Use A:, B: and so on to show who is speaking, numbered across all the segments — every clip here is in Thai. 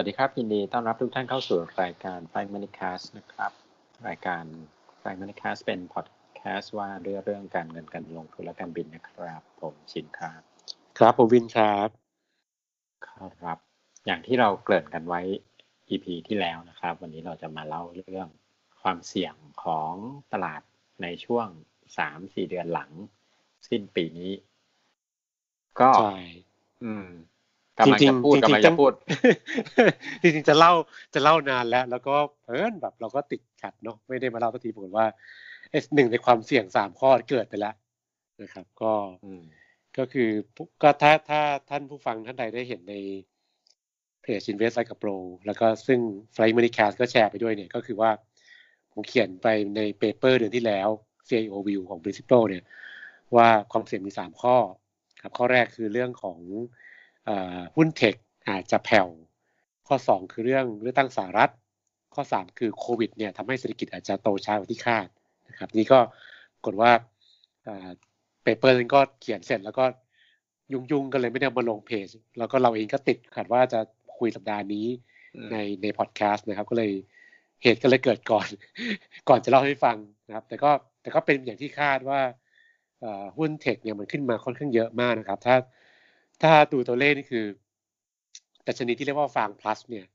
A: วัสดีครับยินดีต้อนรับทุกท่านเข้าสู่รายการ f ฟ m a n i c a s t นะครับ รายการ f ฟ m a n i c a s t เป็นพอดแคสต์ว่าด้วยเรื่องการเงินการลงทุนและการบินนะครับ ผมชินครับ
B: ครับผมวินครับ
A: ครับ อย่างที่เราเกริ่นกันไว้ EP ที่แล้วนะครับ วันนี้เราจะมาเล่าเรื่องความเสี่ยงของตลาดในช่วงสามสี่เดือนหลัง สิ้นปีนี้ ก็
B: ใช่
A: อืม กำลังจะพูด
B: จริงๆ
A: กำลังจะพูด
B: จริงๆจะเล่าจะเล่านานแล้ว แล้วก็เออแบบเราก็ติดขัดเนาะไม่ได้มาเล่าสักทีปรากฏว่าเอสหนึ่งในความเสี่ยงสามข้อเกิดไปแล้วนะครับ ก็
A: อืม
B: ก็คือก็ถ้าถ้าท่านผู้ฟังท่านใดได้เห็นในเพจ Invest Like a Pro แล้วก็ซึ่ง Flight Money Cast ก็แชร์ไปด้วยเนี่ยก็คือว่า ผมเขียนไปในเปเปอร์เดือนที่แล้ว CIO View ของ Principal เนี่ย ว่าความเสี่ยงมีสามข้อ ครับ ข้อแรกคือเรื่องของเออ หุ้นเทคอาจจะแผ่ว ข้อสองคือเรื่องเลือกตั้งสหรัฐ ข้อสามคือโควิดเนี่ยทำให้เศรษฐกิจอาจจะโตช้ากว่าที่คาดนะครับนี่ก็กดว่าเปเปอร์นั้นก็เขียนเสร็จแล้วก็ยุ่งๆกันเลยไม่ได้เอามาลงเพจ แล้วก็เราเองก็ติดขัดว่าจะคุยสัปดาห์นี้
A: อืม
B: ในในพอดแคสต์นะครับ ก็เลยเหตุก็เลยเกิดก่อน ก่อนจะเล่าให้ฟังนะครับ แต่ก็แต่ก็เป็นอย่างที่คาดว่าเอ่อหุ้นเทคเนี่ยมันขึ้นมาค่อนข้างเยอะมากนะครับ ถ้า ถ้าดูตัวเลขนี่คือดัชนีที่เรียกว่าฟาง plus เนี่ย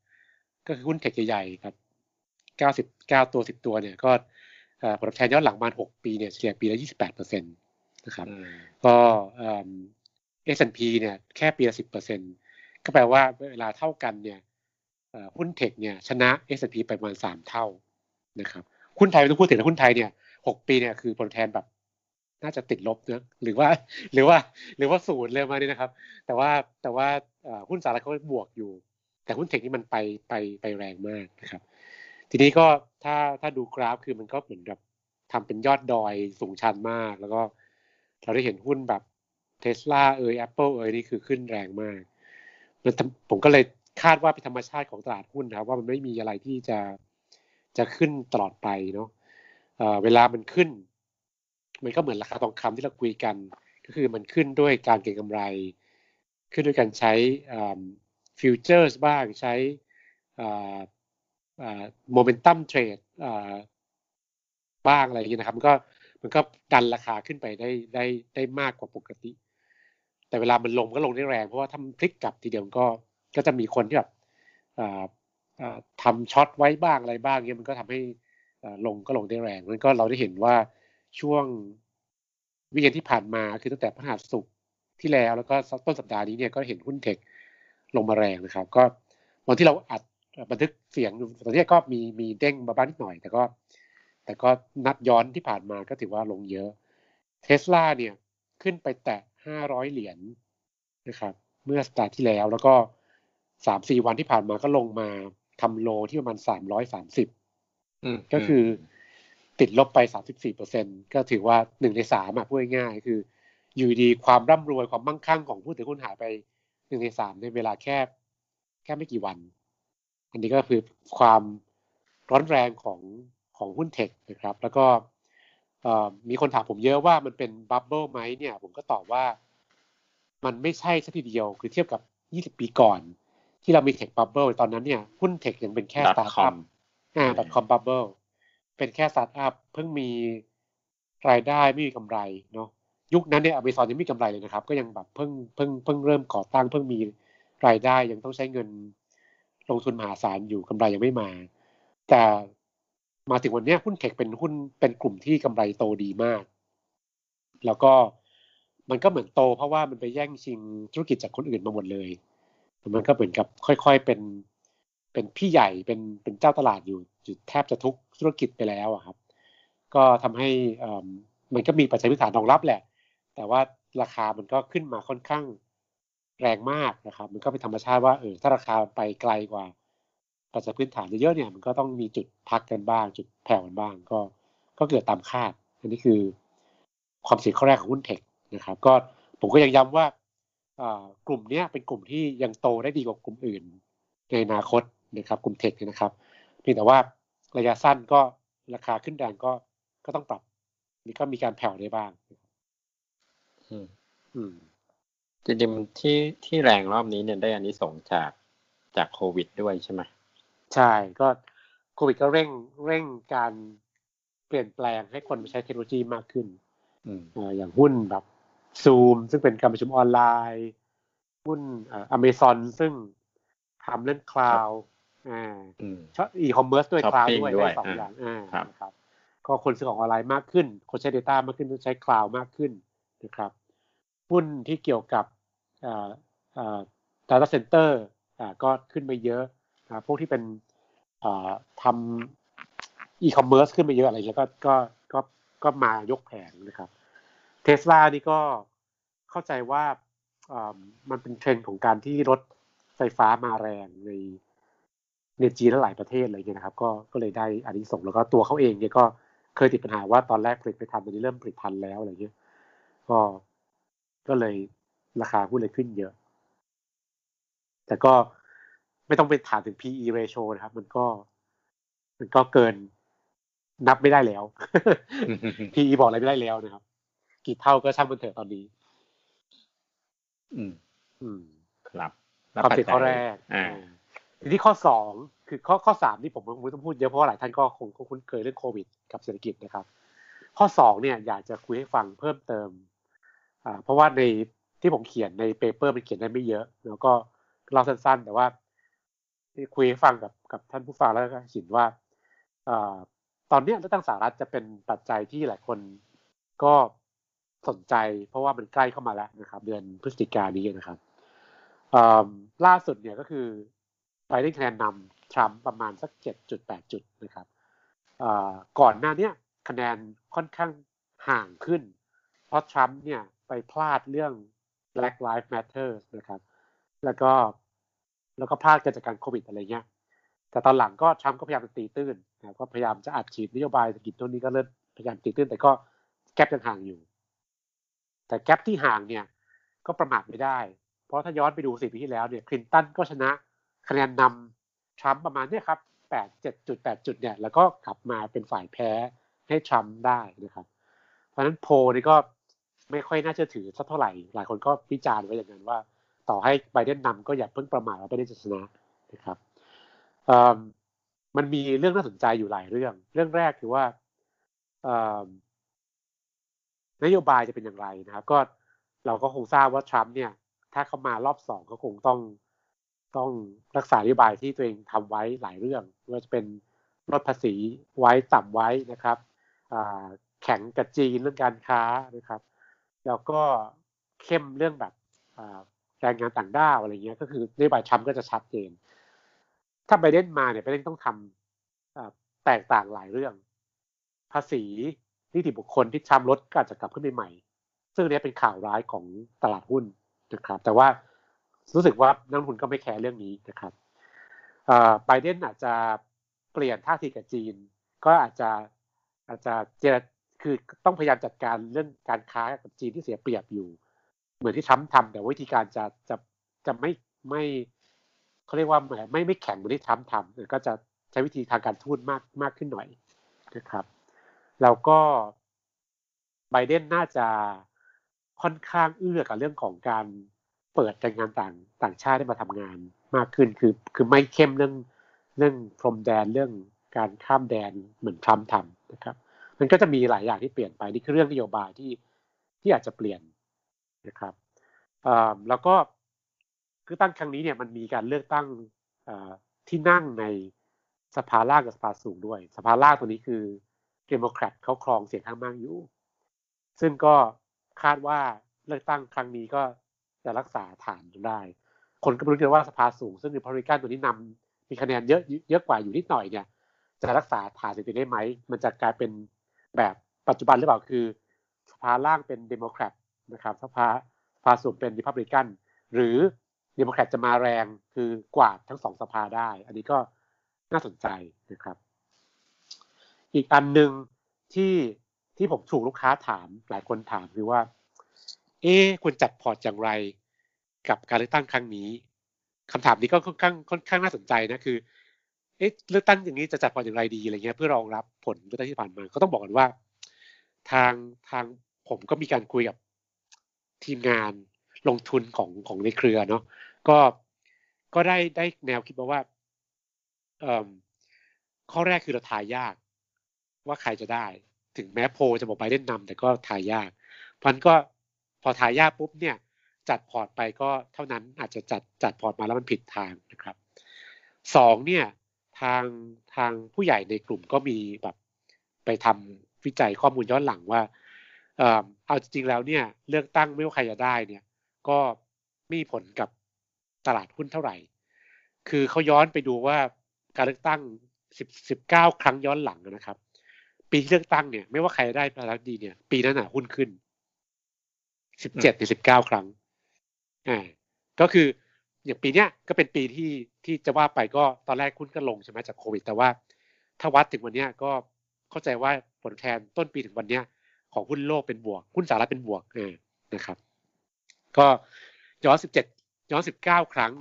B: ก็คือหุ้นเทคใหญ่ๆครับเก้าสิบเก้าตัวสิบตัวเนี่ยก็เอ่อผลตอบแทนย้อนหลังมาหกปีเนี่ยเฉลี่ยปีละยี่สิบแปดเปอร์เซ็นต์นะครับ
A: อืม
B: ก็เอ่อ S&P เนี่ยแค่ปีละสิบเปอร์เซ็นก็แปลว่าเวลาเท่ากันเนี่ยเอ่อหุ้นเทคเนี่ยชนะ S&P ไปประมาณสามเท่านะครับหุ้นไทยไม่ต้องพูดถึงนะหุ้นไทยเนี่ยหกปีเนี่ยคือผลตอบแทนแบบ น่าจะติดลบนะหรือว่าหรือว่าหรือว่าศูนย์เลยมาเนี่ยนะครับ แต่ว่าแต่ว่าหุ้นสหรัฐเขาบวกอยู่ แต่หุ้นเทคนี่มันไปไปไปแรงมากนะครับ ทีนี้ก็ถ้าถ้าดูกราฟคือมันก็เหมือนกับทำเป็นยอดดอยสูงชันมาก แล้วก็เราได้เห็นหุ้นแบบเทสลาเอยแอปเปิลเอยนี่คือขึ้นแรงมากมันผมก็เลยคาดว่าเป็นธรรมชาติของตลาดหุ้นนะครับ ว่ามันไม่มีอะไรที่จะจะขึ้นตลอดไปเนาะเวลามันขึ้น มันก็เหมือนราคาทองคำที่เราคุยกัน ก็คือมันขึ้นด้วยการเก็งกำไร ขึ้นด้วยการใช้ futures บ้างใช้ momentum tradeบ้างอะไรอย่างเงี้ยนะครับ มันก็มันก็ดันราคาขึ้นไปได้ได้ได้มากกว่าปกติ แต่เวลามันลงก็ลงได้แรง เพราะว่าถ้ามันพลิกกลับทีเดียวมันก็ก็จะมีคนที่แบบทำช็อตไว้บ้างอะไรบ้างเงี้ยมันก็ทำให้ลงก็ลงได้แรงมันก็เราได้เห็นว่า ช่วงวิกเอนที่ผ่านมาคือตั้งแต่พฤหัสศุกร์ที่แล้วแล้วก็ต้นสัปดาห์นี้เนี่ยก็เห็นหุ้นเทคลงมาแรงนะครับ ก็วันที่เราอัดบันทึกเสียงอยู่ตอนนี้ก็มีมีเด้งมาบ้างนิดหน่อย แต่ก็ แต่ก็นัดย้อนที่ผ่านมาก็ถือว่าลงเยอะเทสลาเนี่ยขึ้นไปแตะห้าร้อยเหรียญนะครับ เมื่อสัปดาห์ที่แล้วแล้วก็สามสี่วันที่ผ่านมาก็ลงมาทำโลที่ประมาณสามร้อยสามสิบ
A: อืม
B: ก็คือ ติดลบไป 34เปอร์เซ็นก็ถือว่าหนึ่งในสามอะพูดง่ายๆคือ อยู่ดีความร่ำรวยความมั่งคั่งของผู้ถือหุ้นหายไปหนึ่งในสามในเวลาแค่แค่ไม่กี่วัน อันนี้ก็คือความร้อนแรงของของหุ้น tech นะครับ แล้วก็เอ่อมีคนถามผมเยอะว่ามันเป็น bubble ไหมเนี่ย ผมก็ตอบว่ามันไม่ใช่ซะทีเดียว คือเทียบกับ 20 ปีก่อน ที่เรามี tech bubble ตอนนั้นเนี่ย หุ้น tech ยังเป็นแค่สตาร์ทอัพอ่า .com bubble เป็นแค่สตาร์ทอัพเพิ่งมีรายได้ไม่มีกำไรเนาะยุคนั้นเนี่ยอเมซอนยังไม่มีกำไรเลยนะครับ ก็ยังแบบเพิ่งเพิ่งเพิ่งเริ่มก่อตั้งเพิ่งมีรายได้ยังต้องใช้เงินลงทุนมหาศาลอยู่กำไรยังไม่มา แต่มาถึงวันนี้หุ้นเทคเป็นหุ้นเป็นกลุ่มที่กำไรโตดีมาก แล้วก็มันก็เหมือนโต เพราะว่ามันไปแย่งชิงธุรกิจจากคนอื่นมาหมดเลย มันก็เหมือนกับค่อย ๆ เป็น เป็นพี่ใหญ่เป็นเป็นเจ้าตลาดอยู่อยู่แทบจะทุกธุรกิจไปแล้วอะครับ ก็ทำให้มันก็มีปัจจัยพื้นฐานรองรับแหละ แต่ว่าราคามันก็ขึ้นมาค่อนข้างแรงมากนะครับ มันก็เป็นธรรมชาติว่าเออถ้าราคาไปไกลกว่าปัจจัยพื้นฐานเยอะๆเนี่ย มันก็ต้องมีจุดพักกันบ้าง จุดแผ่วกันบ้าง ก็ก็เกิดตามคาด อันนี้คือความเสี่ยงข้อแรกของหุ้นเทคนะครับ ก็ผมก็ยังย้ำว่าอ่ากลุ่มนี้เป็นกลุ่มที่ยังโตได้ดีกว่ากลุ่มอื่น ในอนาคต นะครับกลุ่มเทคเนี่ยนะครับเพียงแต่ว่าระยะสั้นก็ราคาขึ้นแรงก็ก็ต้องปรับนี่ก็มีการแผ่วได้บ้าง
A: อืม
B: อืม
A: จริงๆที่ที่แรงรอบนี้เนี่ยได้อันนี้ส่งส์จากจากโควิดด้วยใช่ไหม
B: ใช่ก็โควิดก็เร่งเร่งการเปลี่ยนแปลงให้คนมาใช้เทคโนโลยีมากขึ้นอย่างหุ้นแบบซูมซึ่งเป็นการประชุมออนไลน์ หุ้นอเมซอนซึ่งทำเรื่องคลาวด์ อ่าชอบอีคอมเมิร์ซด้วยคลาวด์ด้วยได้สองอย่างอ่าครับ ก็คนซื้อของออนไลน์มากขึ้น คนใช้ Data มากขึ้นใช้คลาวด์มากขึ้นนะครับหุ้นที่เกี่ยวกับอ่าอ่า data center อ่าก็ขึ้นไปเยอะอ่าพวกที่เป็นอ่าทำอีคอมเมิร์ซขึ้นไปเยอะอะไรเงี้ยก็ก็ก็ก็มายกแผงนะครับเทสลานี่ก็เข้าใจว่ามันเป็นเทรนด์ของการที่รถไฟฟ้ามาแรงใน ในจีนและหลายประเทศอะไรเงี้ยนะครับก็ก็เลยได้อันนี้ส่งแล้วก็ตัวเขาเองเนี่ยก็เคยติดปัญหาว่าตอนแรกผลิตไปทันตอนนี้เริ่มผลิตทันแล้วอะไรเงี้ยก็ก็เลยราคาหุ้นเลยขึ้นเยอะ แต่ก็ไม่ต้องไปถามถึง PE ratio นะครับ มันก็ มันก็เกินนับไม่ได้แล้ว PE บอกอะไรไม่ได้แล้วนะครับ กี่เท่าก็ช่างมันเถอะตอนนี้
A: อืม
B: อืม
A: ครับ
B: ความผิดข้อแรก อ่า ทีนี้ข้อสองคือข้อข้อสามที่ผมไม่ต้องพูดเยอะเพราะว่าหลายท่านก็คงคุ้นเคยเรื่องโควิด กับเศรษฐกิจนะครับ ข้อสองเนี่ยอยากจะคุยให้ฟังเพิ่มเติมอ่าเพราะว่าในที่ผมเขียนในเปเปอร์มันเขียนได้ไม่เยอะ แล้วก็เล่าสั้นๆ แต่ว่าที่คุยให้ฟังกับกับท่านผู้ฟังแล้วก็เห็นว่าอ่าตอนนี้เลือกตั้งสหรัฐจะเป็นปัจจัยที่หลายคนก็สนใจ เพราะว่ามันใกล้เข้ามาแล้วนะครับ เดือนพฤศจิกายนนี้นะครับล่าสุดเนี่ยก็คือ ไบเดนคะแนนนำทรัมป์ประมาณสักเจ็ดจุดแปดจุดนะครับก่อนหน้านี้คะแนนค่อนข้างห่างขึ้น เพราะทรัมป์เนี่ยไปพลาดเรื่อง Black Lives Matter นะครับ แล้วก็แล้วก็พลาดกิจการโควิดอะไรเงี้ย แต่ตอนหลังก็ทรัมป์ก็พยายามจะตีตื้นนะก็พยายามจะอัดฉีดนโยบายเศรษฐกิจตัวนี้ก็เริ่มพยายามตีตื้น แต่ก็แกลบยังห่างอยู่ แต่แกลบที่ห่างเนี่ยก็ประมาทไม่ได้ เพราะถ้าย้อนไปดูสิปีที่แล้วเนี่ยคลินตันก็ชนะ คะแนนนำทรัมป์ประมาณนี้ครับแปดเจ็ดจุดแปดจุดเนี่ยแล้วก็กลับมาเป็นฝ่ายแพ้ให้ทรัมป์ได้นะครับ เพราะฉะนั้นโพนี่ก็ไม่ค่อยน่าเชื่อถือสักเท่าไหร่ หลายคนก็วิจารณ์ไว้อย่างนั้นว่า ต่อให้ไบเดนนำก็อย่าเพิ่งประมาทว่าไบเดนจะชนะนะครับมันมีเรื่องน่าสนใจอยู่หลายเรื่อง เรื่องแรกคือว่านโยบายจะเป็นอย่างไรนะครับ ก็เราก็คงทราบว่าทรัมป์เนี่ย ถ้าเขามารอบสองก็คงต้อง ต้องรักษานโยบายที่ตัวเองทำไว้หลายเรื่องว่าจะเป็นลดภาษีไว้ต่ำไว้นะครับแข่งกับจีนเรื่องการค้านะครับ แล้วก็เข้มเรื่องแบบแรงงานต่างด้าวอะไรเงี้ยก็คือนโยบายชัมก็จะชัดเจน ถ้าไบเดนมาเนี่ยไบเดนต้องทำแตกต่างหลายเรื่อง ภาษีนิติบุคคลที่ชัมลดก็อาจจะกลับขึ้นใหม่ ซึ่งนี้เป็นข่าวร้ายของตลาดหุ้นนะครับ แต่ว่า รู้สึกว่านักลงทุนก็ไม่แคร์เรื่องนี้นะครับไบเดนอาจจะเปลี่ยนท่าทีกับจีน ก็อาจจะอาจจะเจรคือต้องพยายามจัดการเรื่องการค้ากับจีนที่เสียเปรียบอยู่ เหมือนที่ทรัมป์ทำแต่วิธีการจะจะจะไม่ไม่เขาเรียกว่าไม่ไม่แข็งเหมือนที่ทรัมป์ทำก็จะใช้วิธีทางการทูตมากมากขึ้นหน่อยนะครับแล้วก็ไบเดนน่าจะค่อนข้างเอื้อกับเรื่องของการ เปิดแรงงานต่างต่างชาติได้มาทำงานมากขึ้นคือคือไม่เข้มเรื่องเรื่องพรมแดนเรื่องการข้ามแดนเหมือนทรัมป์ทำนะครับมันก็จะมีหลายอย่างที่เปลี่ยนไปนี่คือเรื่องนโยบายที่ที่อาจจะเปลี่ยนนะครับแล้วก็คือตั้งครั้งนี้เนี่ยมันมีการเลือกตั้งที่นั่งในสภาล่างกับสภาสูงด้วย สภาล่างตัวนี้คือเดโมแครตเขาครองเสียงข้างมากอยู่ ซึ่งก็คาดว่าเลือกตั้งครั้งนี้ก็ จะรักษาฐานได้ คนก็ไม่รู้กันว่าสภาสูง ซึ่งรีพับลิกันตัวนี้นำมีคะแนนเยอะเยอะกว่าอยู่นิดหน่อยเนี่ย จะรักษาฐานเศรษฐกิจได้ไหม มันจะกลายเป็นแบบปัจจุบันหรือเปล่าคือสภาล่างเป็นเดโมแครตนะครับสภาสภาสูงเป็นริพับลิกันหรือเดโมแครตจะมาแรงคือกวาดทั้งสองสภาได้ อันนี้ก็น่าสนใจนะครับ อีกอันหนึ่งที่ที่ผมถูกลูกค้าถามหลายคนถามคือว่า เอ๊ควรจัดพอร์ตอย่างไร กับการเลือกตั้งครั้งนี้คำถามนี้ก็ค่อนข้างค่อนข้างน่าสนใจนะคือเอ๊ะเลือกตั้งอย่างนี้จะจัดพอร์ตอย่างไรดีอะไรเงี้ยเพื่อรองรับผลเลือกตั้งที่ผ่านมาก็ต้องบอกกันว่า ทางทางผมก็มีการคุยกับทีมงานลงทุนของของในเครือเนาะก็ก็ได้ได้แนวคิดมาว่าเอ่อข้อแรกคือเราทายยาก ว่าใครจะได้ ถึงแม้โพลจะบอกไบเดนนำแต่ก็ทายยากเพราะนั้นก็ พอทายยากปุ๊บเนี่ยจัดพอร์ตไปก็เท่านั้นอาจจะจัดจัดพอร์ตมาแล้วมันผิดทางนะครับสองเนี่ยทางทางผู้ใหญ่ในกลุ่มก็มีแบบไปทำวิจัยข้อมูลย้อนหลังว่าเออเอาจริงๆแล้วเนี่ยเลือกตั้งไม่ว่าใครจะได้เนี่ยก็ไม่มีผลกับตลาดหุ้นเท่าไหร่ คือเขาย้อนไปดูว่าการเลือกตั้งสิบสิบเก้าครั้งย้อนหลังนะครับ ปีที่เลือกตั้งเนี่ยไม่ว่าใครได้ประธานาธิบดีเนี่ยปีนั้นหุ้นขึ้น สิบเจ็ดถึงสิบเก้าครั้งอ่าก็คืออย่างปีเนี้ยก็เป็นปีที่ที่จะว่าไปก็ตอนแรกหุ้นก็ลงใช่ไหมจากโควิด แต่ว่าถ้าวัดถึงวันเนี้ยก็เข้าใจว่าผลแทนต้นปีถึงวันเนี้ย ของหุ้นโลกเป็นบวกหุ้นสหรัฐเป็นบวกเออนะครับ ก็ย้อนสิบเจ็ดย้อนสิบเก้าครั้ง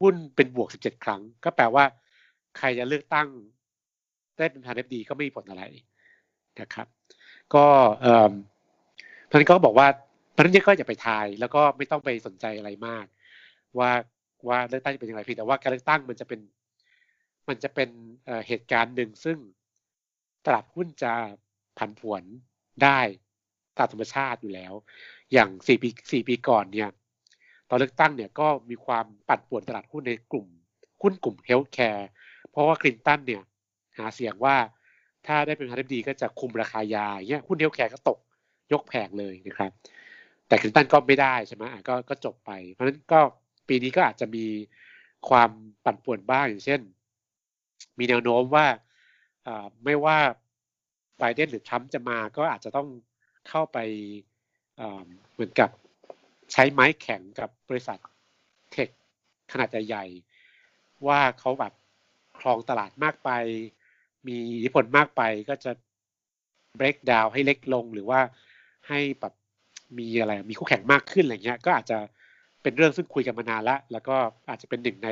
B: หุ้นเป็นบวกสิบเจ็ดครั้ง ก็แปลว่า ใครจะเลือกตั้งได้เป็นทางเอฟดีก็ไม่มีผลอะไรนะครับ ก็ เอ่อท่านก็บอกว่าเพราะนั้นก็อย่าไปทาย แล้วก็ไม่ต้องไปสนใจอะไรมาก ว่าว่าเลือกตั้งจะเป็นอย่างไรพี่แต่ว่าการเลือกตั้งมันจะเป็น มันจะเป็นเหตุการณ์หนึ่งซึ่งตลาดหุ้นจะผันผวนได้ตามธรรมชาติอยู่แล้ว อย่างสี่ปีสี่ปีก่อนเนี่ยตอนเลือกตั้งเนี่ยก็มีความปั่นป่วนตลาดหุ้นในกลุ่มหุ้นกลุ่ม healthcare เพราะว่าคลินตันเนี่ยหาเสียงว่าถ้าได้เป็นประธานาธิบดีก็จะคุมราคายาเนี่ยหุ้น healthcare ก็ตก ยกแผงเลยนะครับ แต่คลินตันก็ไม่ได้ใช่ไหมก็ก็จบไป เพราะฉะนั้นก็ปีนี้ก็อาจจะมีความปั่นป่วนบ้างอย่างเช่น มีแนวโน้มว่าไม่ว่าไบเดนหรือทรัมป์จะมาก็อาจจะต้องเข้าไปเหมือนกับใช้ไม้แข็งกับบริษัทเทคขนาดใหญ่ๆว่าเขาแบบครองตลาดมากไป มีอิทธิพลมากไปก็จะ break down ให้เล็กลงหรือว่า ให้แบบมีอะไรมีคู่แข่งมากขึ้นอะไรเงี้ยก็อาจจะเป็นเรื่องซึ่งคุยกันมานานล้วแล้วก็อาจจะเป็นหนึ่งใน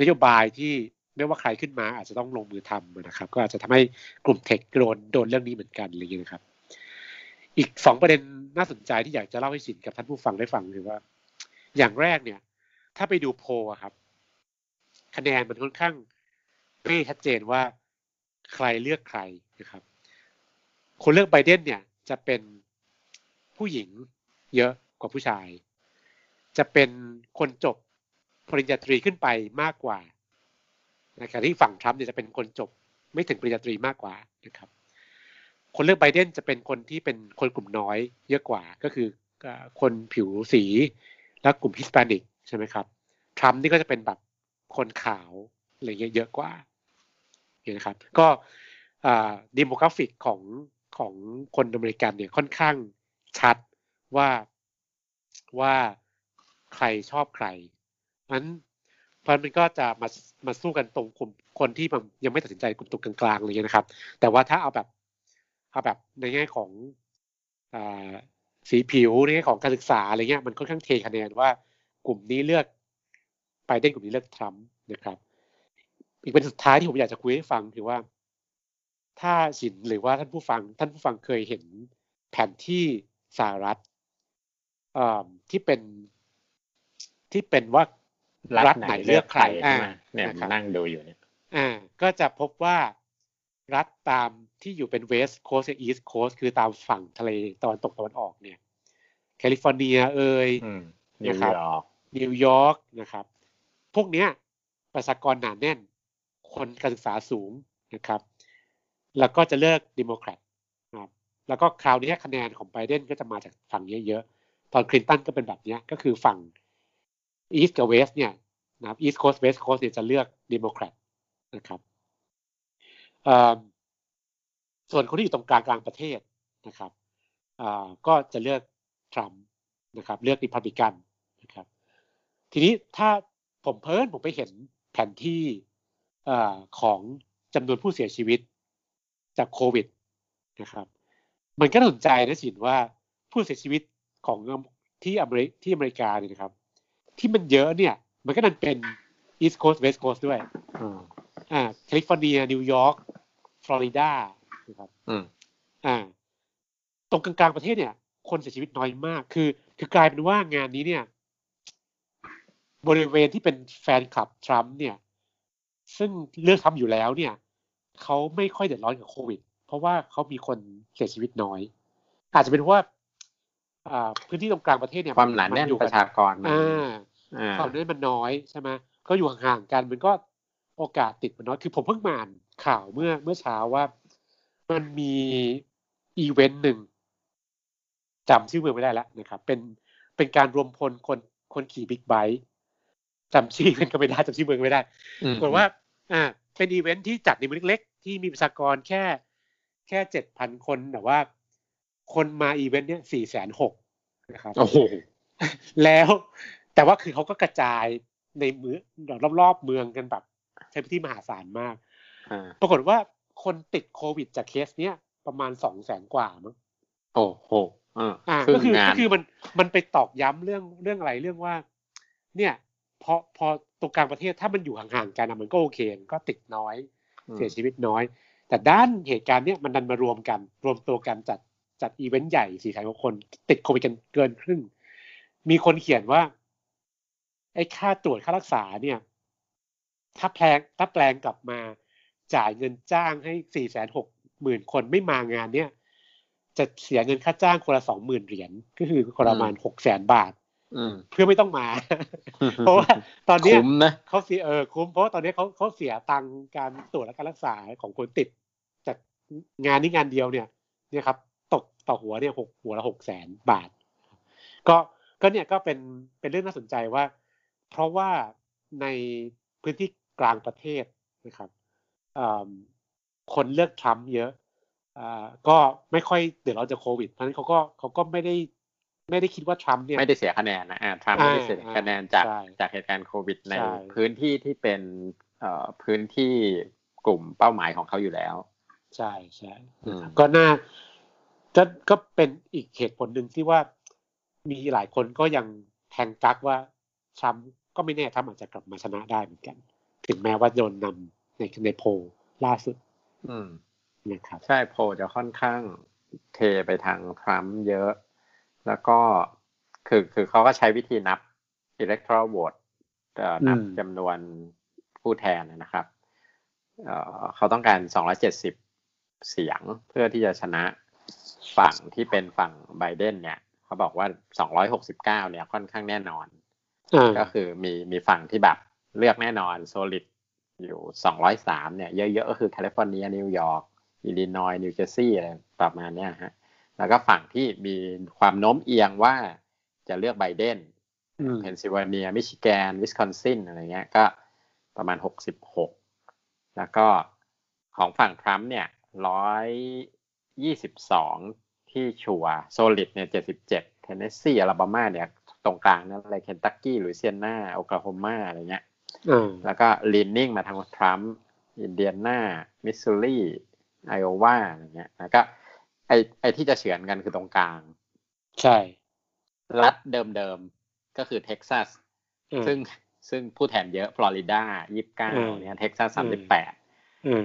B: นโยบายที่ไม่ว่าใครขึ้นมาอาจจะต้องลงมือทำนะครับ ก็อาจจะทำให้กลุ่มเทคโดนโดนเรื่องนี้เหมือนกันอะไรอย่างนี้นะครับ อีกสองประเด็นน่าสนใจที่อยากจะเล่าให้สินกับท่านผู้ฟังได้ฟังคือว่า อย่างแรกเนี่ย ถ้าไปดูโพครับ คะแนนมันค่อนข้างไม่ชัดเจนว่าใครเลือกใครนะครับ คนเลือกไบเดนเนี่ยจะเป็นผู้หญิงเยอะกว่าผู้ชาย จะเป็นคนจบปริญญาตรีขึ้นไปมากกว่านะครับที่ฝั่งทรัมป์เนี่ยจะเป็นคนจบไม่ถึงปริญญาตรีมากกว่านะครับ คนเลือกไบเดนจะเป็นคนที่เป็นคนกลุ่มน้อยเยอะกว่า ก็คือคนผิวสีและกลุ่มฮิสแปนิกใช่ไหมครับ ทรัมป์นี่ก็จะเป็นแบบคนขาวอะไรเงี้ยเยอะกว่าเห็นนะครับ ก็ demographic ของ ของคนอเมริกันเนี่ยค่อนข้างชัดว่าว่าใครชอบใครนั้นเพราะมันก็จะมามาสู้กันตรงกลุ่มคนที่ยังไม่ตัดสินใจกลุ่มตรงกลางๆอะไรเงี้ยนะครับ แต่ว่าถ้าเอาแบบเอาแบบในแง่ของอสีผิวในแง่ของการศึกษาอะไรเงี้ยมันค่อนข้างเทคะแนนว่ากลุ่มนี้เลือกไปได้กลุ่มนี้เลือกทรัมป์นะครับ อีกเป็นสุดท้ายที่ผมอยากจะคุยให้ฟังคือว่า ถ้าสินหรือว่าท่านผู้ฟัง ท่านผู้ฟังเคยเห็นแผนที่สหรัฐที่เป็นที่เป็นว่า
A: รัฐไหนเลือกใครอ่าเนี่ยนั่งดูอยู่เนี่ย
B: อ่าก็จะพบว่ารัฐตามที่อยู่เป็นเวสต์โคสต์อีสต์โคสต์คือตามฝั่งทะเลตะวันตกตะวันออกเนี่ย แคลิฟอร์เนียเอ่ย
A: นะครับ
B: นิวยอร์กนะครับ พวกเนี้ยประชากรหนาแน่น คนการศึกษาสูงนะครับ แล้วก็จะเลือกดิโมแครตครับแล้วก็คราวนี้คะแนนของไบเดนก็จะมาจากฝั่งนี้เยอะตอนคลินตันก็เป็นแบบนี้ก็คือฝั่ง East กับ West เนี่ยนะครับ East Coast West Coast เนี่ยจะเลือกดิโมแครตนะครับส่วนคนที่อยู่ตรงกลางกลางประเทศนะครับก็จะเลือกทรัมป์นะครับ เลือกริพับลิกันนะครับ ทีนี้ถ้าผมเพิ่นผมไปเห็นแผนที่ของจำนวนผู้เสียชีวิต จากโควิดนะครับ มันก็สนใจนะสินว่าผู้เสียชีวิตของที่อเมริที่อเมริกาเนี่ยนะครับ ที่มันเยอะเนี่ย มันก็นั่นเป็น East Coast West Coast ด้วยอ่าแคลิฟอร์เนีย นิวยอร์กฟลอริดานะครับอ่า ตรงกลางๆประเทศเนี่ย คนเสียชีวิตน้อยมาก คือ คือกลายเป็นว่างานนี้เนี่ย บริเวณที่เป็นแฟนคลับทรัมป์เนี่ย ซึ่งเลือกทรัมป์อยู่แล้วเนี่ย เขาไม่ค่อยเดือดร้อนกับโควิด เพราะว่าเขามีคนเสียชีวิตน้อย อาจจะเป็นว่าพื้นที่ตรงกลางประเทศเนี่ย
A: ความหนาแน่นประชากร
B: อ่าความหนาแน่นมันน้อยใช่ไหมก็อยู่ห่างๆกันมันก็โอกาสติดมันน้อยคือผมเพิ่งมาอ่านข่าวเมื่อเมื่อเช้าว่า มันมีอีเวนต์หนึ่งจำชื่อเมืองไม่ได้แล้วนะครับ เป็นเป็นการรวมพลคนคนขี่บิ๊กไบค์จำชื่อมันก็ไม่ได้จำชื่อเมืองไม่ได้ปรากฏว่า อ่า เป็นอีเวนต์ที่จัดในเมืองเล็กๆ ที่มีประชากรแค่แค่เจ็ดพันคนแต่ว่า คนมาอีเวนต์เนี้ยสี่แสนหกนะครับ
A: โอ้โห
B: แล้วแต่ว่าคือเขาก็กระจายในเมืองรอบๆเมืองกันแบบใช้พื้นที่มหาศาลมากปรากฏว่าคนติดโควิดจากเคสเนี้ยประมาณสองแสนกว่ามั้ง
A: โอ้โห
B: อ่าก็คือก็คือมันมันไปตอกย้ำเรื่องเรื่องอะไรเรื่องว่า เนี่ยพอพอตรงกลางประเทศถ้ามันอยู่ห่างๆกันมันก็โอเคก็ติดน้อย เสียชีวิตน้อย แต่ด้านเหตุการณ์เนี้ยมันดันมารวมกัน รวมตัวกันจัดจัดอีเวนต์ใหญ่สี่แสนกว่าคน ติดโควิดกันเกินครึ่ง มีคนเขียนว่าไอ้ค่าตรวจค่ารักษาเนี่ย ถ้าแปลงถ้าแปลงกลับมาจ่ายเงินจ้างให้สี่แสนหกหมื่นคนไม่มางานเนี้ยจะเสียเงินค่าจ้างคนละสองหมื่นเหรียญก็คือคนละประมาณหกแสนบาท เพื่อไม่ต้องมา เพราะว่าตอนนี้เขาเสียเออคุ้มเพราะว่าตอนนี้เขาเขาเสียตังการตรวจและการรักษาของคนติดจากงานนี้งานเดียวเนี่ย เนี่ยครับ ตกต่อหัวเนี่ยหกหัวละหกแสนบาท ก็ก็เนี่ยก็เป็นเป็นเรื่องน่าสนใจว่า เพราะว่าในพื้นที่กลางประเทศนะครับคนเลือกทรัมป์เยอะก็ไม่ค่อยเดือดร้อนจากโควิดเพราะฉะนั้นเขาก็เขาก็ไม่ได้ ไม่ได้คิดว่าทรัมป์เนี่ย
A: ไม่ได้เสียคะแนนนะทรัมป์ไม่ได้เสียคะแนนจากจากเหตุการณ์โควิดในพื้นที่ที่เป็นเอ่อพื้นที่กลุ่มเป้าหมายของเขาอยู่แล้ว
B: ใช่ใช่ก็น่าก็ก็เป็นอีกเหตุผลหนึ่งที่ว่ามีหลายคนก็ยังแทงกักว่าทรัมป์ก็ไม่แน่ทรัมป์อาจจะกลับมาชนะได้เหมือนกัน ถึงแม้ว่าโดนนำในในโพล่าสุด
A: อืม
B: นะครับ
A: ใช่โพจะค่อนข้างเทไปทางทรัมป์เยอะ แล้วก็คือคือเขาก็ใช้วิธีนับ electoral vote นับจำนวนผู้แทนนะครับเขาต้องการ 270 เสียงเพื่อที่จะชนะฝั่งที่เป็นฝั่งไบเดนเนี่ย เขาบอกว่า 269 เนี่ยค่อนข้างแน่นอน ก็คือมีมีฝั่งที่แบบเลือกแน่นอน solid อยู่ 203 เนี่ย เยอะๆ ก็คือแคลิฟอร์เนียนิวยอร์กอิลลินอยนิวเจอร์ซีย์อะไรประมาณนี้ฮะ แล้วก็ฝั่งที่มีความโน้มเอียงว่าจะเลือกไบเดนเพนซิลเวเนีย มิชิแกน วิสคอนซินอะไรเงี้ยก็ประมาณหกสิบหกแล้วก็ของฝั่งทรัมป์เนี่ยร้อยยี่สิบสองที่ชัวร์ solid เนี่ยเจ็ดสิบเจ็ดเทนเนสซีอลาบามาเนี่ยตรงกลางนั่นอะไรเคนตักกี้หลุยเซียนาโอคลาโฮมาอะไรเงี้ยแล้วก็ leaning มาทางทรัมป์อินเดียนามิสซูรีไอโอวาอะไรเงี้ยแล้วก็ ไอ้ไอ้ที่จะเฉือนกันคือตรงกลาง
B: ใช่
A: รัฐเดิมๆ ก็คือเท็กซัส ซึ่งซึ่งผู้แทนเยอะฟลอริดายี่สิบเก้าเนี่ยเท็กซัสสามสิบแปด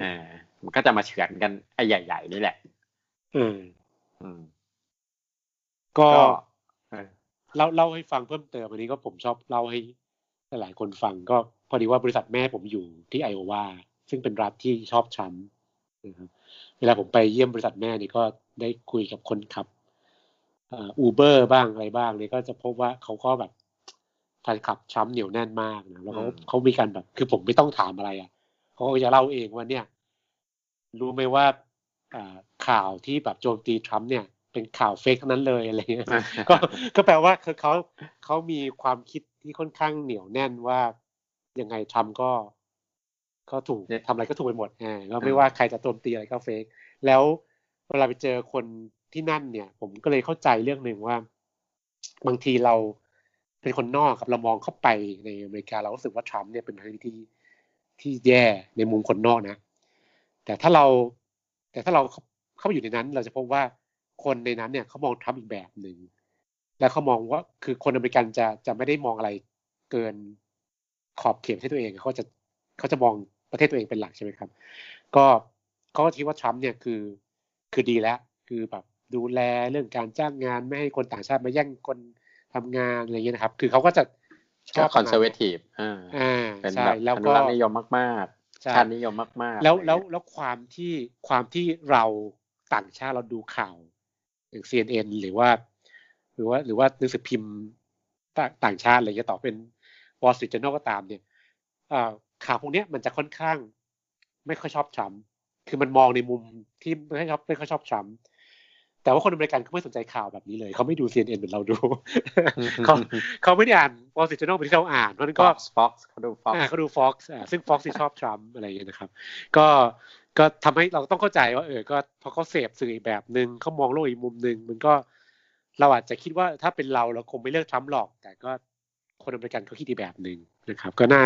A: อ่ามันก็จะมาเฉือนกันไอใหญ่ ๆ นี่แหละ
B: อืม อืม ก็เล่าเล่าให้ฟังเพิ่มเติมอันนี้ก็ผมชอบเล่าให้หลายคนฟังก็พอดีว่าบริษัทแม่ผมอยู่ที่ไอโอวาซึ่งเป็นรัฐที่ชอบชัมนะครับ เวลาผมไปเยี่ยมบริษัทแม่นี่ก็ได้คุยกับคนขับอูเบอร์บ้างอะไรบ้างเนี่ยก็จะพบว่าเขาก็แบบแฟนขับช้ำเหนียวแน่นมากนะแล้วเขาเขามีการแบบ คือผมไม่ต้องถามอะไรอะเขาก็จะเล่าเองว่าเนี่ย รู้ไหมว่าข่าวที่แบบโจมตีทรัมป์เนี่ย เป็นข่าวเฟกทั้งนั้นเลยอะไรเงี้ยก็ก็แปลว่าคือเขาเขามีความคิดที่ค่อนข้างเหนียวแน่นว่ายังไงทรัมป์ก็ ก็ถูกทำอะไรก็ถูกไปหมดอ่าก็ไม่ว่าใครจะโจมตีอะไรก็เฟกแล้วเวลาไปเจอคนที่นั่นเนี่ย ผมก็เลยเข้าใจเรื่องหนึ่งว่า บางทีเราเป็นคนนอกครับเรามองเข้าไปในอเมริกาเรารู้สึกว่าทรัมป์เนี่ยเป็นประธานาธิบดีที่แย่ในมุมคนนอกนะ แต่ถ้าเรา แต่ถ้าเราเข้าไปอยู่ในนั้น เราจะพบว่าคนในนั้นเนี่ยเขามองทรัมป์อีกแบบหนึ่งแล้วเขามองว่าคือคนอเมริกันจะจะไม่ได้มองอะไรเกินขอบเขตให้ตัวเองเขาจะเขาจะมอง ประเทศตัวเองเป็นหลักใช่ไหมครับ ก็เขาก็คิดว่าทรัมป์เนี่ยคือคือดีแล้ว คือแบบดูแลเรื่องการจ้างงานไม่ให้คนต่างชาติมาแย่งคนทำงานอะไรเงี้ยนะครับ คือเขาก็จะ
A: ชอบ conservative อ่า
B: อ่า
A: เป็น
B: ใช่
A: แบบ
B: แล้วก็
A: อนุรักษ์นิยมมาก
B: ใช่
A: ๆชาตินิยมมากๆ
B: แล้ว
A: อะไร
B: แล้ว
A: เงี้ย
B: แล้วความที่ความที่เราต่างชาติเราดูข่าวอย่าง CNN หรือว่า หรือว่าหรือว่าหนังสือพิมพ์ต่างต่างชาติอะไรเงี้ยต่อเป็น Wall Street Journal ก็ตามเนี่ยเอ่อ ข่าวพวกเนี้ยมันจะค่อนข้าง ไม่ค่อยชอบทรัมป์คือมันมองในมุมที่ไม่ค่อยชอบไม่ค่อยชอบทรัมป์แต่ว่าคนอเมริกันเขาไม่สนใจข่าวแบบนี้เลย เขาไม่ดู CNN เหมือนเราดูเขาเขาไม่ได้อ่าน Wall Street Journal เหมือนที่เราอ่านเพราะฉะนั้น
A: ก็
B: ก็
A: ฟ็อกซ์เขาดูฟ็อก
B: อ่า
A: ซ์
B: เขาดู Fox อ่าซึ่ง Fox ที่ชอบทรัมป์อะไรอย่างเงี้ยนะครับ ก็ก็ทำให้เราต้องเข้าใจว่าเออก็พอเขาเสพสื่ออีกแบบหนึ่งเขามองโลกอีกมุมหนึ่งมันก็เราอาจจะคิดว่าถ้าเป็นเราเราคงไม่เลือกทรัมป์หรอก แต่ก็คนอเมริกันเขาคิดอีกแบบหนึ่งนะครับ ก็น่า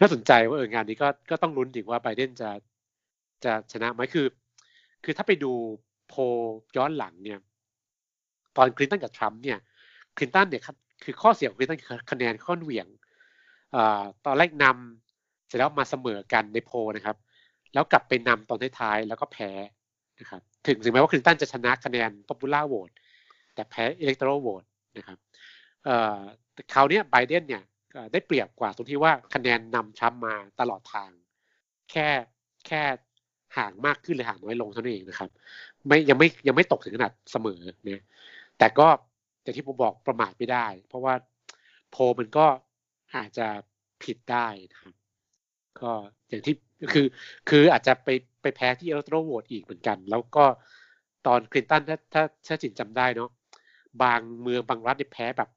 B: น่าสนใจว่าเอองานนี้ก็ก็ต้องลุ้นถึงว่าไบเดนจะจะชนะไหมคือ คือถ้าไปดูโพย้อนหลังเนี่ย ตอนคลินตันกับทรัมป์เนี่ยคลินตันเนี่ยคือข้อเสียของคลินตันคะแนนค่อนเหวี่ยงอตอนแรกนำเสร็จแล้วมาเสมอกันในโพนะครับ แล้วกลับไปนำตอนท้ายๆแล้วก็แพ้นะครับถึงถึงแม้ว่าคลินตันจะชนะคะแนน popular vote แต่แพ้ electoral vote นะครับคราวนี้ไบเดนเนี่ย ได้เปรียบกว่าตรงที่ว่าคะแนนนำทรัมป์มาตลอดทาง แค่แค่ห่างมากขึ้นหรือห่างน้อยลงเท่านั้นเองนะครับ ไม่ยังไม่ยังไม่ตกถึงขนาดเสมอเนี่ยแต่ก็อย่างที่ผมบอกประมาทไม่ได้ เพราะว่าโพลมันก็อาจจะผิดได้นะครับ ก็อย่างที่คือคืออาจจะไปไปแพ้ที่เอลโตรโหวตอีกเหมือนกัน แล้วก็ตอนคลินตันถ้าถ้าถ้าจินจำได้เนาะบางเมืองบางรัฐเนี่ยแพ้แบบ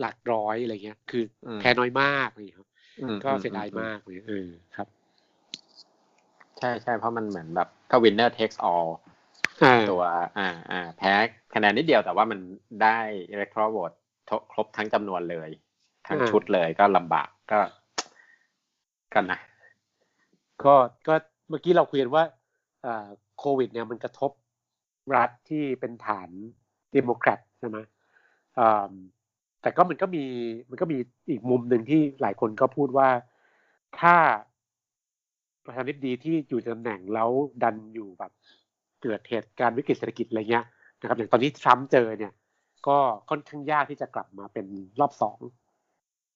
B: หลักร้อยอะไรเงี้ย คืออ
A: ม
B: แพ้น้อยมากอะไรเงี้ยครับ
A: อืม
B: ก็
A: อืม
B: เสียดาย
A: อื
B: มากเลยเออครับ
A: ใช่ใช่เพราะมันเหมือนแบบก็ winner takes all
B: อ่า
A: ตัวอ่าอ่าแพ้คะแนนนิดเดียวแต่ว่ามันได้ electoral vote ทครบทั้งจำนวนเลย ทั้ง
B: อ่า
A: ชุดเลยก็ลำบากก็กันนะ
B: ก็ก็เมื่อกี้เราคุยกันว่าอ่าโควิด เนี่ยมันกระทบรัฐที่เป็นฐานเดโมแครตใช่ไหมอ่า แต่ก็มันก็มีมันก็มีอีกมุมหนึ่งที่หลายคนก็พูดว่าถ้าประธานาธิบดีที่อยู่ในตำแหน่งแล้วดันอยู่แบบเกิดเหตุการณ์วิกฤตเศรษฐกิจอะไรเงี้ยนะครับอย่างตอนนี้ทรัมป์เจอเนี่ย ก็ค่อนข้างยากที่จะกลับมาเป็นรอบสอง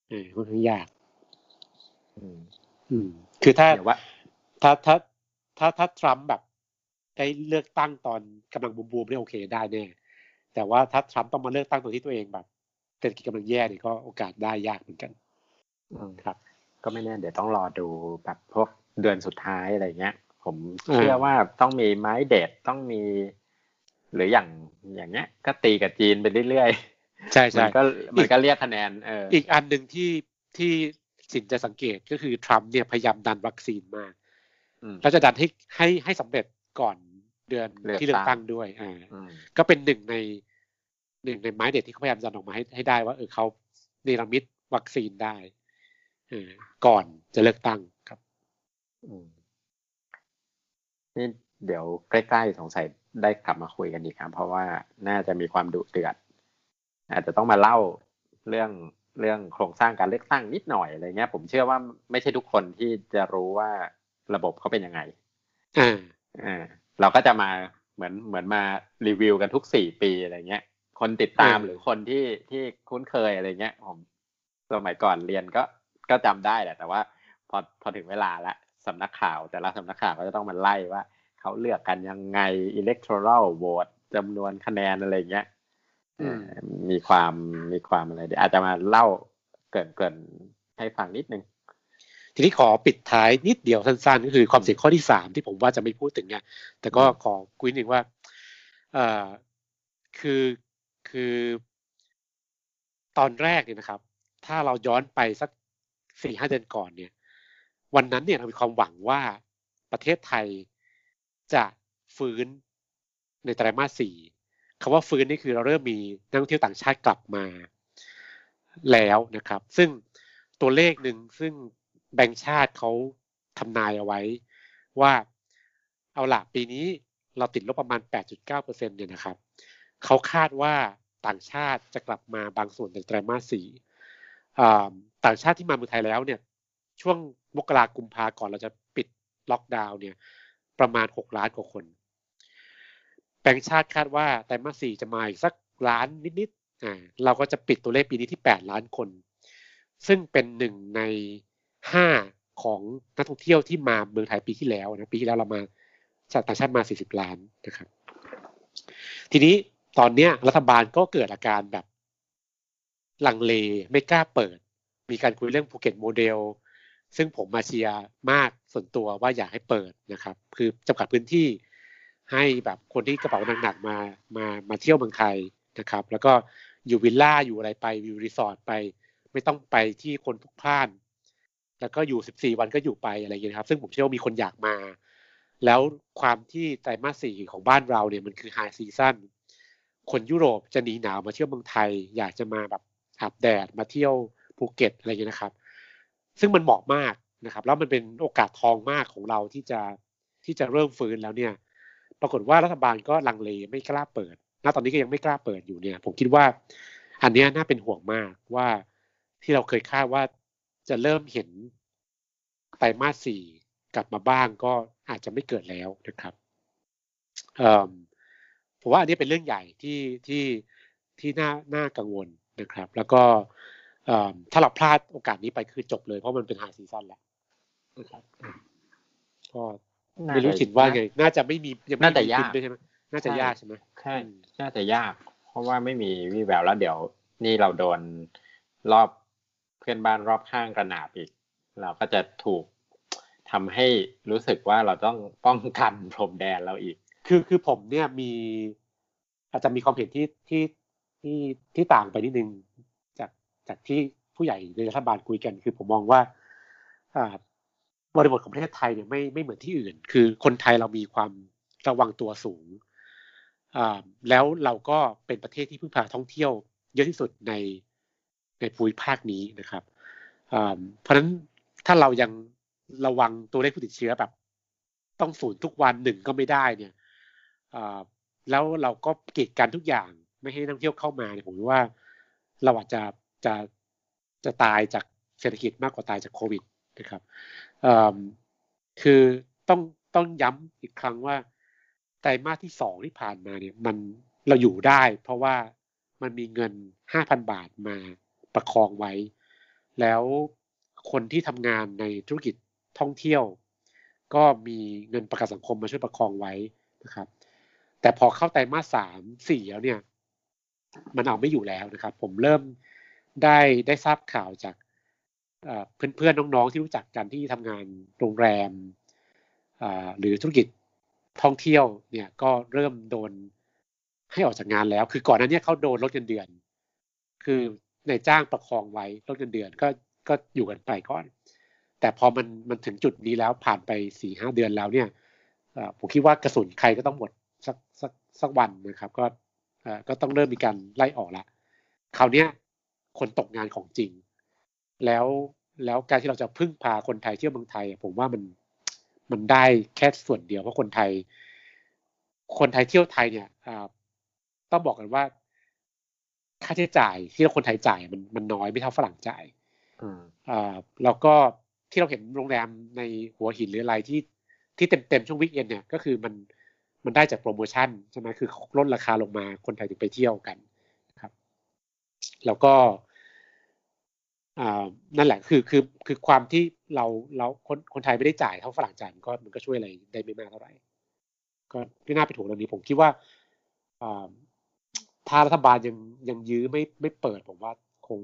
B: เออค่อนข้างยาก
A: อืม
B: อืม คือถ้า
A: เดี๋ยวว่า
B: ถ้าถ้าถ้าถ้าทรัมป์แบบได้เลือกตั้งตอนกำลังบูมๆเนี่ยโอเคได้แน่แต่ว่าถ้าทรัมป์ต้องมาเลือกตั้งตอนที่ตัวเองแบบ เศรษฐกิจกำลังแย่เนี่ยก็โอกาสได้ยากเหมือนกัน
A: อืม
B: ครับ
A: ก็ไม่แน่เดี๋ยวต้องรอดูแบบพวกเดือนสุดท้ายอะไรเงี้ย ผม
B: อ่า
A: เชื่อว่าต้องมีไม้เด็ดต้องมี หรืออย่างอย่างเงี้ย ก็ตีกับจีนไปเรื่อยๆ
B: ใช่ใช่
A: มันก็มันก็เรียกคะแนนเออ
B: อีกอันหนึ่งที่ที่สินจะสังเกตก็คือทรัมป์เนี่ยพยายามดันวัคซีนมาก
A: อืม
B: แล้วจะดันให้ให้ให้สำเร็จก่อนเดือน
A: เลือก
B: ที่เลือก
A: ตั้
B: ตั้
A: ง
B: งด้วยอ่า
A: อืม
B: ก็เป็นหนึ่งใน หนึ่งในไม้เด็ดที่เขาพยายามจะออกมาให้ให้ได้ว่าเออเขาเนรมิตวัคซีนได้เออก่อนจะเลือกตั้งครับ
A: อืมนี่เดี๋ยวใกล้ๆสงสัยได้กลับมาคุยกันอีกครับ เพราะว่าน่าจะมีความดุเดือด อาจจะต้องมาเล่าเรื่องเรื่องโครงสร้างการเลือกตั้งนิดหน่อยอะไรเงี้ย ผมเชื่อว่าไม่ใช่ทุกคนที่จะรู้ว่าระบบเขาเป็นยังไง
B: อ่า
A: อ่าเราก็จะมาเหมือนเหมือนมารีวิวกันทุกสี่ปีอะไรเงี้ย คนติดตาม
B: เออ
A: หรือคนที่ที่คุ้นเคยอะไรเงี้ยผมสมัยก่อนเรียนก็ก็จำได้แหละ แต่ว่าพอพอถึงเวลาละสำนักข่าว แต่ละสำนักข่าวก็จะต้องมาไล่ว่าเขาเลือกกันยังไง electoral vote จำนวนคะแนนอะไรเงี้ย
B: อืม
A: เอ่อมีความมีความอะไรเดี๋ยวอาจจะมาเล่าเกรินเกรินให้ฟังนิดนึง
B: ทีนี้ขอปิดท้ายนิดเดียวสั้นๆ ก็คือความเสี่ยงข้อที่สามที่ผมว่าจะไม่พูดถึงเนี่ย แต่ก็ขอคุยหนึ่งว่าเอ่อคือ คือ ตอนแรกเนี่ยนะครับ ถ้าเราย้อนไปสักสี่ห้าเดือนก่อนเนี่ย วันนั้นเนี่ยเรามีความหวังว่าประเทศไทยจะฟื้นในไตรมาสสี่คำว่าฟื้นนี่คือเราเริ่มมีนักท่องเที่ยวต่างชาติกลับมาแล้วนะครับ ซึ่งตัวเลขหนึ่งซึ่งแบงก์ชาติเขาทำนายเอาไว้ว่าเอาละปีนี้เราติดลบประมาณ 8.9%เนี่ยนะครับ เขาคาดว่า ต่างชาติจะกลับมาบางส่วนในไตรมาสสี่ต่างชาติที่มาเมืองไทยแล้วเนี่ยช่วงมกรากุมภาก่อนเราจะปิดล็อกดาวน์เนี่ยประมาณ 6 ล้านกว่าคนแบงก์ชาติคาดว่าไตรมาสสี่จะมาอีกสักล้านนิดๆอ่าเราก็จะปิดตัวเลขปีนี้ที่ 8 ล้านคน ซึ่งเป็นหนึ่งในห้าของนักท่องเที่ยวที่มาเมืองไทยปีที่แล้วนะปีที่แล้วเรามาชาติต่างชาติมา 40 ล้านนะครับ ทีนี้ ตอนเนี้ยรัฐบาลก็เกิดอาการแบบลังเลไม่กล้าเปิด มีการคุยเรื่องภูเก็ตโมเดล ซึ่งผมมาเชียร์มากส่วนตัวว่าอยากให้เปิดนะครับ คือจำกัดพื้นที่ให้แบบคนที่กระเป๋าหนักๆมามามาเที่ยวเมืองไทยนะครับ แล้วก็อยู่วิลล่าอยู่อะไรไปอยู่รีสอร์ทไป ไม่ต้องไปที่คนพลุกพล่าน แล้วก็อยู่ 14 วันก็อยู่ไปอะไรอย่างเงี้ยครับ ซึ่งผมเชื่อว่ามีคนอยากมา แล้วความที่ไตรมาสสี่ของบ้านเราเนี่ยมันคือ high season คนยุโรปจะหนีหนาวมาเที่ยวเมืองไทย อยากจะมาแบบอาบแดดมาเที่ยวภูเก็ตอะไรอย่างเงี้นะครับ ซึ่งมันเหมาะมากนะครับ แล้วมันเป็นโอกาสทองมากของเราที่จะที่จะเริ่มฟื้นแล้วเนี่ย ปรากฏว่ารัฐบาลก็ลังเลไม่กล้าเปิดณตอนนี้ก็ยังไม่กล้าเปิดอยู่เนี่ย ผมคิดว่า อันนี้น่าเป็นห่วงมากว่าที่เราเคยคาดว่าจะเริ่มเห็นไตรมาสสี่กลับมาบ้างก็อาจจะไม่เกิดแล้วนะครับ ผมว่าอันนี้เป็นเรื่องใหญ่ที่ที่ที่น่าน่ากังวลนะครับ แล้วก็เอ่อถ้าเราพลาดโอกาสนี้ไปคือจบเลยเพราะมันเป็นไฮซีซั่นแล้วนะครับก็ไม่รู้จิตว่าไง น่าจะไม่มียังไม่
A: น่าจะ
B: มี
A: ยาก
B: บินด้วยใช่ไหมน่าจะยากใช่ไหม
A: ใช่น่าจะยาก เพราะว่าไม่มีวี่แววแล้วเดี๋ยว นี่เราโดนรอบเพื่อนบ้านรอบข้างกระหนาบอีก เราก็จะถูกทำให้รู้สึกว่าเราต้องป้องกันพรมแดนเราอีก
B: คือคือผมเนี่ยมี อาจจะมีความเห็นที่ที่ที่ที่ต่างไปนิดนึงจากจากที่ผู้ใหญ่ในรัฐบาลคุยกัน คือผมมองว่าอ่าบริบทของประเทศไทยเนี่ยไม่ไม่เหมือนที่อื่น คือคนไทยเรามีความระวังตัวสูงอ่าแล้วเราก็เป็นประเทศที่พึ่งพาท่องเที่ยว เยอะที่สุดในในภูมิภาคนี้นะครับอ่าเพราะฉะนั้นถ้าเรายังระวังตัวเลขผู้ติดเชื้อแบบ ต้องศูนย์ทุกวันหนึ่งก็ไม่ได้เนี่ย แล้วเราก็กีดกันทุกอย่างไม่ให้นักท่องเที่ยวเข้ามาเนี่ยผมว่าเราอาจจะจะจะตายจากเศรษฐกิจมากกว่าตายจากโควิดนะครับคือต้องต้องย้ำอีกครั้งว่าไตรมาสที่สองที่ผ่านมาเนี่ยมันเราอยู่ได้ เพราะว่ามันมีเงินห้าพันบาทมาประคองไว้ แล้วคนที่ทำงานในธุรกิจท่องเที่ยว ก็มีเงินประกันสังคมมาช่วยประคองไว้นะครับ แต่พอเข้าไตรมาสสามสี่แล้วเนี่ย มันเอาไม่อยู่แล้วนะครับ ผมเริ่มได้ได้ทราบข่าวจากเพื่อนๆน้องๆที่รู้จักกันที่ทำงานโรงแรมหรือธุรกิจท่องเที่ยวเนี่ยก็เริ่มโดนให้ออกจากงานแล้ว คือก่อนหน้านี้เขาโดนลดเงินเดือน คือในจ้างประคองไว้ลดเงินเดือนก็ก็อยู่กันไปก่อน แต่พอมันมันถึงจุดนี้แล้วผ่านไปสี่ห้าเดือนแล้วเนี่ยผมคิดว่ากระสุนใครก็ต้องหมด สักสักสักวันนะครับ ก็ก็ต้องเริ่มมีการไล่ออกละคราวนี้คนตกงานของจริง แล้วแล้วการที่เราจะพึ่งพาคนไทยเที่ยวเมืองไทย ผมว่ามันมันได้แค่ส่วนเดียวเพราะคนไทย คนไทยเที่ยวไทยเนี่ยต้องบอกกันว่า ค่าใช้จ่ายที่เราคนไทยจ่ายมันมันน้อยไม่เท่าฝรั่งจ่ายอ่าแล้วก็ที่เราเห็นโรงแรมในหัวหินหรืออะไรที่ที่เต็มเต็มช่วงวิกเอนเนี่ย ก็คือมัน มันได้จากโปรโมชั่นใช่ไหมคือลดราคาลงมาคนไทยถึงไปเที่ยวกันครับ แล้วก็อ่านั่นแหละคือคือคือความที่เราเราคนคนไทยไม่ได้จ่ายเท่าฝรั่งจ่ายมันก็มันก็ช่วยอะไรได้ไม่มากเท่าไหร่ก็ไม่น่าไปถูกเรื่องนี้ผมคิดว่าอ่าถ้ารัฐบาลยังยังยื้อไม่ไม่เปิดผมว่าคง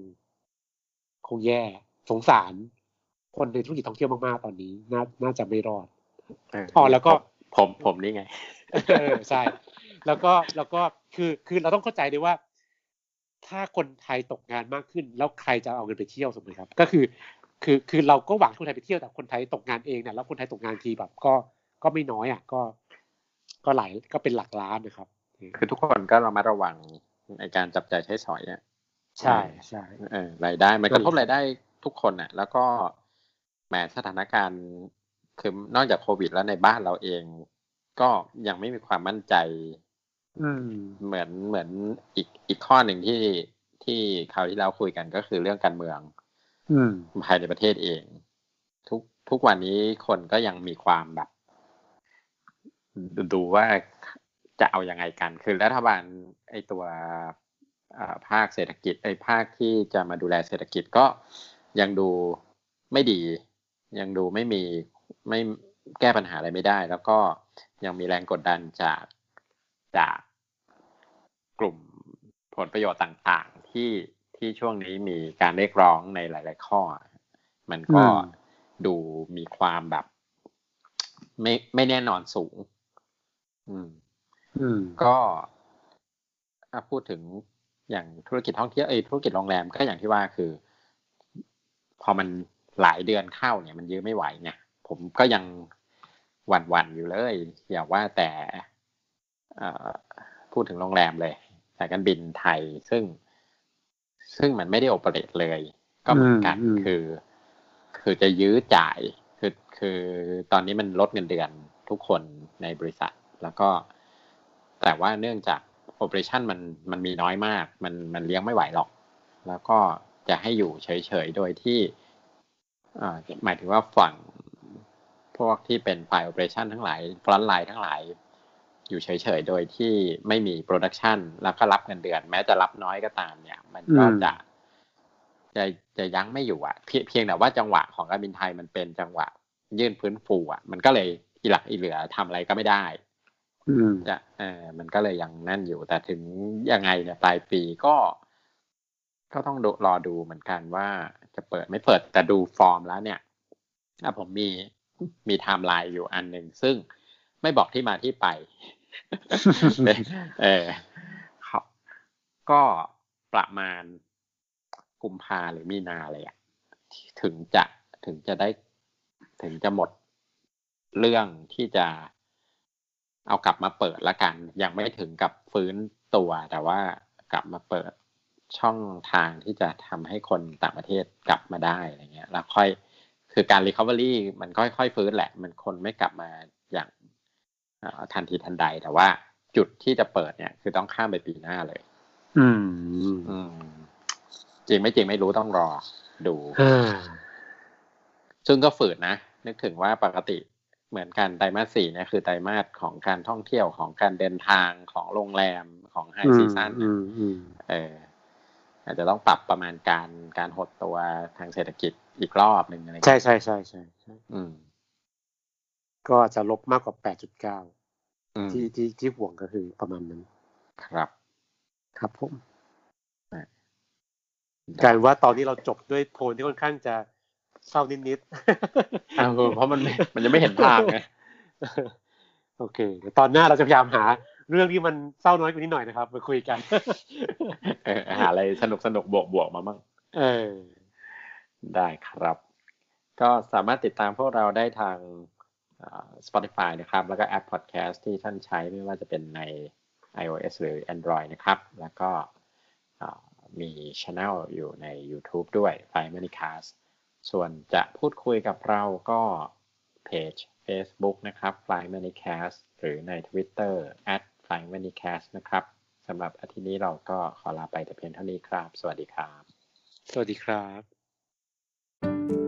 B: คงแย่สงสาร คนในธุรกิจท่องเที่ยวมากๆตอนนี้ น่าน่าจะไม่รอดอ๋อแล้วก็
A: ผมผมนี่ไง
B: เออใช่ แล้วก็แล้วก็คือคือเราต้องเข้าใจด้วยว่า ถ้าคนไทยตกงานมากขึ้น แล้วใครจะเอาเงินไปเที่ยวสมมติครับ ก็คือ คือคือเราก็หวังคนไทยไปเที่ยวแต่คนไทยตกงานเองเนี่ยแล้วคนไทยตกงานทีแบบก็ก็ไม่น้อยอะ ก็ ก็หลายก็เป็นหลักล้านนะครับ
A: คือทุกคนก็เรามาระวังในการจับจ่ายใช้สอยอะ
B: ใช่ใช่
A: เออรายได้ มันกระทบรายได้ทุกคนอะ แล้วก็แหมสถานการณ์ คือนอกจากโควิดแล้วในบ้านเราเอง ก็ยังไม่มีความมั่นใจเหมือนเหมือนอีกอีกข้อหนึ่งที่ที่คราวที่เราคุยกันก็คือเรื่องการเมืองภายในประเทศเอง ทุกทุกวันนี้คนก็ยังมีความแบบดูว่าจะเอาอยัางไงกัน คือรัฐบาลไอตัวภาคเศรษฐกิจไอภาคที่จะมาดูแลเศรษฐกิจก็ยังดูไม่ดี ยังดูไม่มี ไม่แก้ปัญหาอะไรไม่ได้ แล้วก็ยังมีแรงกดดันจากจากกลุ่มผลประโยชน์ต่างๆ ที่ที่ช่วงนี้มีการเรียกร้องในหลาย ๆ ข้อ มันก็ดูมีความแบบ ไม่ไม่แน่นอนสูง อืม
B: อืม
A: ก็พูดถึงอย่างธุรกิจท่องเที่ยวเอ้ธุรกิจโรงแรมก็อย่างที่ว่าคือ พอมันหลายเดือนเข้าเนี่ย มันยื้อไม่ไหวเนี่ย ผมก็ยังหวั่นๆอยู่เลย อย่าว่าแต่พูดถึงโรงแรมเลยสายการบินไทยซึ่ง ซึ่งมันไม่ได้โอเปเรตเลย ก็เหมือนกันคือ คือจะยื้อจ่ายคือคือตอนนี้มันลดเงินเดือนทุกคนในบริษัท แล้วก็ แต่ว่าเนื่องจากโอเปอเรชันมันมันมีน้อยมาก มันมันเลี้ยงไม่ไหวหรอก แล้วก็จะให้อยู่เฉยๆ โดยที่หมายถึงว่าฝั่ง พวกที่เป็นฝ่าย operation ทั้งหลาย frontline ทั้งหลาย อยู่เฉยๆ โดยที่ไม่มี production แล้วก็รับเงินเดือน แม้จะรับน้อยก็ตามเนี่ย มันก็จะจะจะยั้งไม่อยู่อะเพียงแต่ว่าจังหวะของการบินไทยมันเป็นจังหวะ ยื่นฟื้นฟูอะมันก็เลยอีหลักอีเหลื่อทำอะไรก็ไม่ได้จะเออมันก็เลยยังนั่นอยู่ แต่ถึงยังไงเนี่ยปลายปีก็ ก็ต้องรอดูเหมือนกันว่าจะเปิดไม่เปิดแต่ดูฟอร์มแล้วเนี่ยผมมี มีไทม์ไลน์อยู่อันหนึ่งซึ่งไม่บอกที่มาที่ไป เออครับก็ประมาณกุมภาหรือมีนาเลยอะถึงจะถึงจะได้ถึงจะหมดเรื่องที่จะเอากลับมาเปิดละกัน ยังไม่ถึงกับฟื้นตัว แต่ว่ากลับมาเปิดช่องทางที่จะทำให้คนต่างประเทศกลับมาได้อะไรเงี้ย แล้วค่อย คือการ recovery มันค่อยๆฟื้นแหละ มันคนไม่กลับมาอย่างทันทีทันใด แต่ว่าจุดที่จะเปิดเนี่ย คือต้องข้ามไปปีหน้าเลย
B: อืม
A: อืมจริงไม่จริงไม่รู้ต้องรอดูซึ่งก็ฝืนนะ นึกถึงว่าปกติเหมือนกันไตรมาสสี่เนี่ยคือไตรมาสของการท่องเที่ยวของการเดินทางของโรงแรมของ high season เอออาจจะต้องปรับประมาณการการหดตัวทางเศรษฐกิจ อีกรอบหนึ่งอะไร
B: ใช่ใช่ใช่ใช่ใช่
A: อืม
B: ก็จะลบมากกว่าแปดจุดเก้าที่ที่ที่ห่วงก็คือประมาณนั้น
A: ครับ
B: ครับผมกลายว่าตอนนี้เราจบด้วยโทนที่ค่อนข้างจะเศร้านิด
A: ๆเพราะมันมันจะไม่เห็นทางไง
B: โอเคตอนหน้าเราจะพยายามหา เรื่องที่มันเศร้าน้อยกว่านี้หน่อยนะครับมาคุยกัน
A: หาอะไรสนุกสนุกบวกบวกมาบ้าง
B: เออ
A: ได้ครับ ก็สามารถติดตามพวกเราได้ทาง Spotify นะครับ แล้วก็แอป Podcast ที่ท่านใช้ไม่ว่าจะเป็นใน iOS หรือ Android นะครับ แล้วก็มี Channel อยู่ใน YouTube ด้วย f i ม e m a n y c a s t ส่วนจะพูดคุยกับเราก็เพจ Facebook นะครับ f i ม e m a n y c a s t หรือใน Twitter at f i ม e m a n y c a s t นะครับสำหรับอาทิตย์นี้เราก็ขอลาไปแต่เพียงเท่านี้ครับ สวัสดีครับ
B: สวัสดีครับ Música